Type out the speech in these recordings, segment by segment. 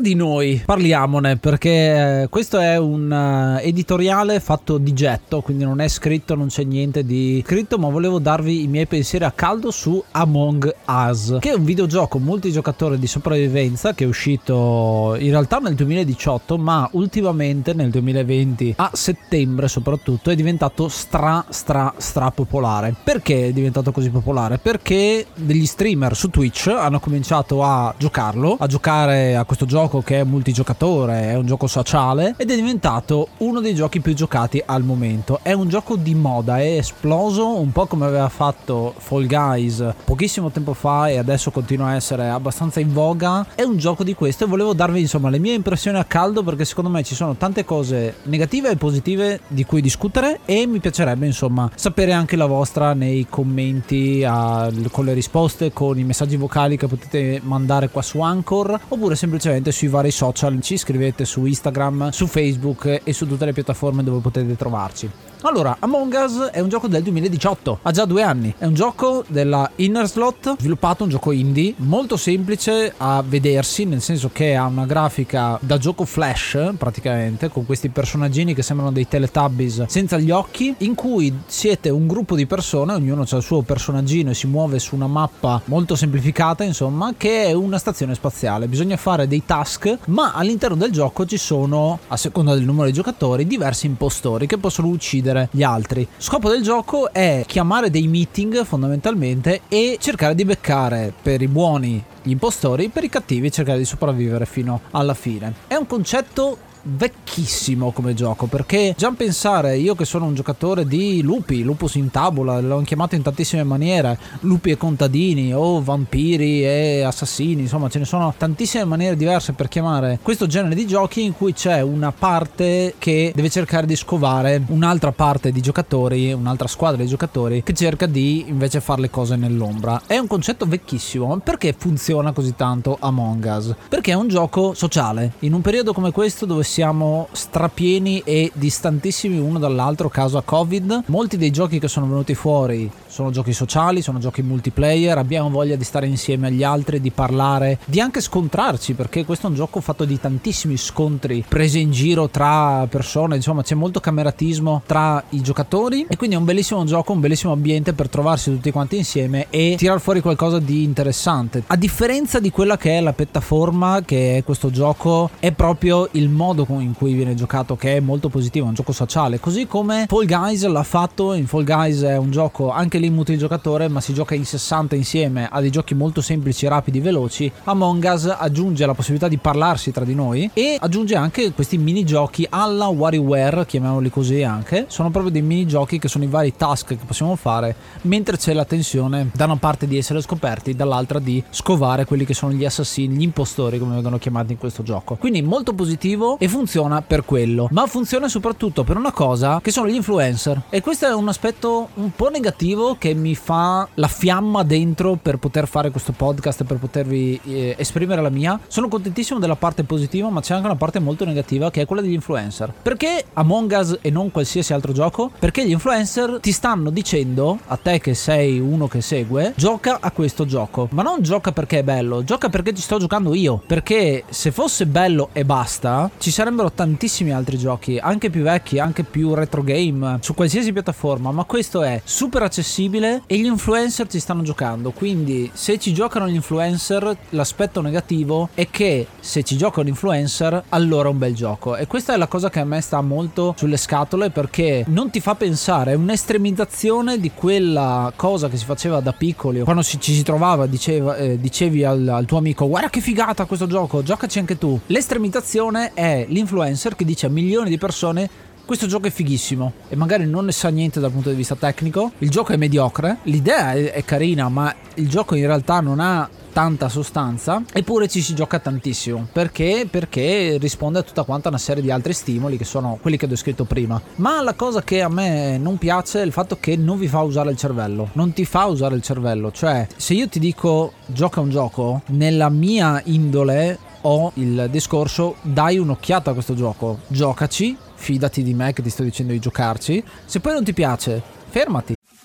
Di noi parliamone perché eh, questo è un uh, editoriale fatto di getto, quindi non è scritto, non c'è niente di scritto, ma volevo darvi i miei pensieri a caldo su Among Us, che è un videogioco multigiocatore di sopravvivenza che è uscito in realtà nel 2018, ma ultimamente nel 2020 a settembre soprattutto è diventato stra stra stra popolare. Perché è diventato così popolare? Perché degli streamer su Twitch hanno cominciato a giocarlo, a giocare a questo gioco che è multigiocatore, è un gioco sociale ed è diventato uno dei giochi più giocati al momento. È un gioco di moda, è esploso un po' come aveva fatto Fall Guys pochissimo tempo fa e adesso continua a essere abbastanza in voga. È un gioco di questo e volevo darvi insomma le mie impressioni a caldo perché secondo me ci sono tante cose negative e positive di cui discutere e mi piacerebbe insomma sapere anche la vostra nei commenti a, con le risposte, con i messaggi vocali che potete mandare qua su Anchor oppure semplicemente semplicemente sui vari social, ci scrivete su Instagram, su Facebook e su tutte le piattaforme dove potete trovarci. Allora, Among Us è un gioco del 2018, ha già due anni. È un gioco della Inner Slot, sviluppato un gioco indie, molto semplice a vedersi, nel senso che ha una grafica da gioco flash, praticamente, con questi personaggini che sembrano dei Teletubbies senza gli occhi, in cui siete un gruppo di persone, ognuno ha il suo personaggino e si muove su una mappa molto semplificata, insomma, che è una stazione spaziale. Bisogna fare dei task, ma all'interno del gioco ci sono, a seconda del numero di giocatori, diversi impostori che possono uccidere gli altri. Scopo del gioco è chiamare dei meeting fondamentalmente e cercare di beccare per i buoni gli impostori, per i cattivi cercare di sopravvivere fino alla fine. È un concetto vecchissimo come gioco perché già pensare io che sono un giocatore di lupi, lupus in tavola, l'ho chiamato in tantissime maniere, lupi e contadini o vampiri e assassini, insomma ce ne sono tantissime maniere diverse per chiamare questo genere di giochi in cui c'è una parte che deve cercare di scovare un'altra parte di giocatori, un'altra squadra di giocatori che cerca di invece fare le cose nell'ombra. È un concetto vecchissimo, perché funziona così tanto Among Us? Perché è un gioco sociale, in un periodo come questo dove siamo strapieni e distantissimi uno dall'altro causa Covid. Molti dei giochi che sono venuti fuori sono giochi sociali, sono giochi multiplayer, abbiamo voglia di stare insieme agli altri, di parlare, di anche scontrarci, perché questo è un gioco fatto di tantissimi scontri presi in giro tra persone, insomma c'è molto cameratismo tra i giocatori e quindi è un bellissimo gioco, un bellissimo ambiente per trovarsi tutti quanti insieme e tirar fuori qualcosa di interessante. A differenza di quella che è la piattaforma, che è questo gioco, è proprio il modo in cui viene giocato che è molto positivo, è un gioco sociale, così come Fall Guys l'ha fatto, in Fall Guys è un gioco anche lì multigiocatore ma si gioca in 60 insieme, ha dei giochi molto semplici, rapidi, veloci, Among Us aggiunge la possibilità di parlarsi tra di noi e aggiunge anche questi minigiochi alla WarioWare, chiamiamoli così anche, sono proprio dei minigiochi che sono i vari task che possiamo fare mentre c'è la tensione da una parte di essere scoperti, dall'altra di scovare quelli che sono gli assassini, gli impostori come vengono chiamati in questo gioco. Quindi molto positivo e funziona per quello, ma funziona soprattutto per una cosa che sono gli influencer. E questo è un aspetto un po' negativo che mi fa la fiamma dentro per poter fare questo podcast, per potervi eh, esprimere la mia. Sono contentissimo della parte positiva, ma c'è anche una parte molto negativa che è quella degli influencer. Perché Among Us e non qualsiasi altro gioco? Perché gli influencer ti stanno dicendo, a te che sei uno che segue, gioca a questo gioco. Ma non gioca perché è bello, gioca perché ci sto giocando io. Perché se fosse bello e basta, ci sarebbero tantissimi altri giochi, anche più vecchi, anche più retro game, su qualsiasi piattaforma, ma questo è super accessibile possibile e gli influencer ci stanno giocando. Quindi se ci giocano gli influencer, l'aspetto negativo è che se ci giocano gli influencer, allora è un bel gioco. E questa è la cosa che a me sta molto sulle scatole perché non ti fa pensare, è un'estremizzazione di quella cosa che si faceva da piccoli. Quando ci si trovava, diceva, eh, dicevi al, al tuo amico guarda che figata questo gioco, giocaci anche tu. L'estremizzazione è l'influencer che dice a milioni di persone questo gioco è fighissimo e magari non ne sa niente dal punto di vista tecnico. Il gioco è mediocre, l'idea è, carina, ma il gioco in realtà non ha tanta sostanza eppure ci si gioca tantissimo. Perché? Perché risponde a tutta quanta una serie di altri stimoli che sono quelli che ho descritto prima. Ma la cosa che a me non piace è il fatto che non vi fa usare il cervello. Non ti fa usare il cervello. Cioè se io ti dico gioca un gioco nella mia indole ho il discorso dai un'occhiata a questo gioco giocaci fidati di me che ti sto dicendo di giocarci. Se poi non ti piace, fermati.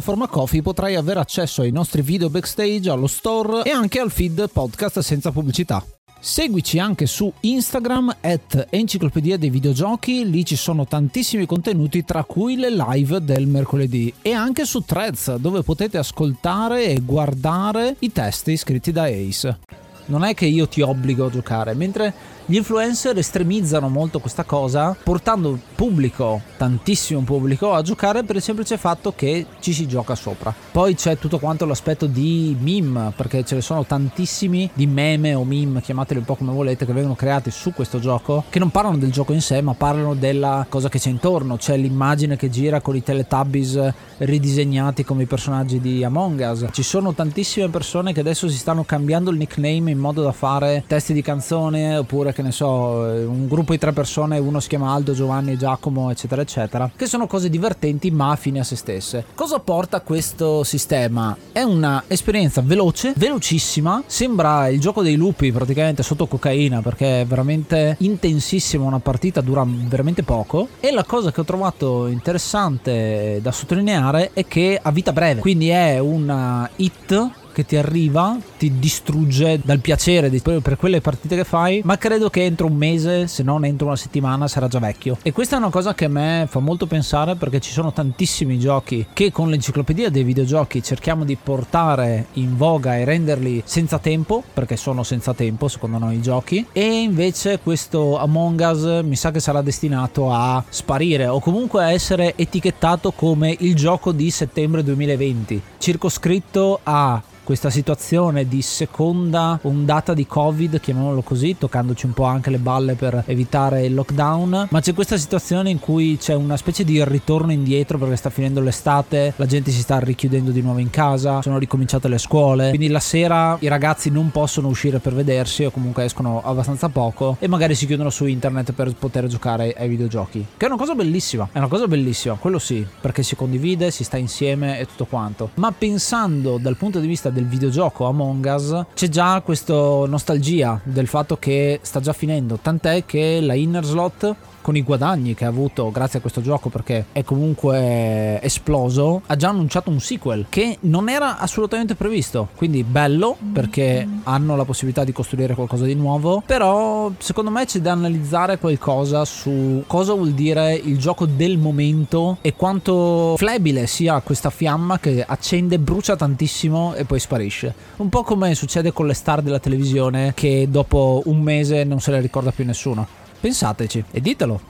piattaforma Coffee potrai avere accesso ai nostri video backstage, allo store e anche al feed podcast senza pubblicità. Seguici anche su Instagram at Enciclopedia dei Videogiochi, lì ci sono tantissimi contenuti tra cui le live del mercoledì e anche su Threads dove potete ascoltare e guardare i testi scritti da Ace. Non è che io ti obbligo a giocare, mentre gli influencer estremizzano molto questa cosa, portando pubblico, tantissimo pubblico, a giocare per il semplice fatto che ci si gioca sopra. Poi c'è tutto quanto l'aspetto di meme, perché ce ne sono tantissimi di meme o meme, chiamateli un po' come volete, che vengono creati su questo gioco, che non parlano del gioco in sé, ma parlano della cosa che c'è intorno. C'è l'immagine che gira con i Teletubbies ridisegnati come i personaggi di Among Us. Ci sono tantissime persone che adesso si stanno cambiando il nickname in modo da fare testi di canzone oppure che ne so, eh, un gruppo di tre persone, uno si chiama Aldo, Giovanni, Giacomo, eccetera, eccetera, che sono cose divertenti ma fine a se stesse. Cosa porta questo sistema? È una esperienza veloce, velocissima, sembra il gioco dei lupi praticamente sotto cocaina perché è veramente intensissima, una partita dura veramente poco e la cosa che ho trovato interessante da sottolineare è che ha vita breve, quindi è una hit che ti arriva, ti distrugge dal piacere di, per quelle partite che fai, ma credo che entro un mese, se non entro una settimana, sarà già vecchio. E questa è una cosa che a me fa molto pensare perché ci sono tantissimi giochi che con l'enciclopedia dei videogiochi cerchiamo di portare in voga e renderli senza tempo, perché sono senza tempo secondo noi i giochi, e invece questo Among Us mi sa che sarà destinato a sparire o comunque a essere etichettato come il gioco di settembre 2020, circoscritto a questa situazione di seconda ondata di covid chiamiamolo così toccandoci un po' anche le balle per evitare il lockdown. Ma c'è questa situazione in cui c'è una specie di ritorno indietro perché sta finendo l'estate la gente si sta richiudendo di nuovo in casa sono ricominciate le scuole quindi la sera i ragazzi non possono uscire per vedersi o comunque escono abbastanza poco e magari si chiudono su internet per poter giocare ai videogiochi che è una cosa bellissima è una cosa bellissima quello sì perché si condivide si sta insieme e tutto quanto. Ma pensando dal punto di vista del del videogioco Among Us c'è già questa nostalgia del fatto che sta già finendo, tant'è che la Inner Slot con i guadagni che ha avuto grazie a questo gioco perché è comunque esploso, ha già annunciato un sequel che non era assolutamente previsto. Quindi bello perché hanno la possibilità di costruire qualcosa di nuovo, però secondo me c'è da analizzare qualcosa su cosa vuol dire il gioco del momento e quanto flebile sia questa fiamma che accende, brucia tantissimo e poi sparisce. Un po' come succede con le star della televisione che dopo un mese non se le ricorda più nessuno. Pensateci e ditelo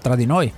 tra di noi.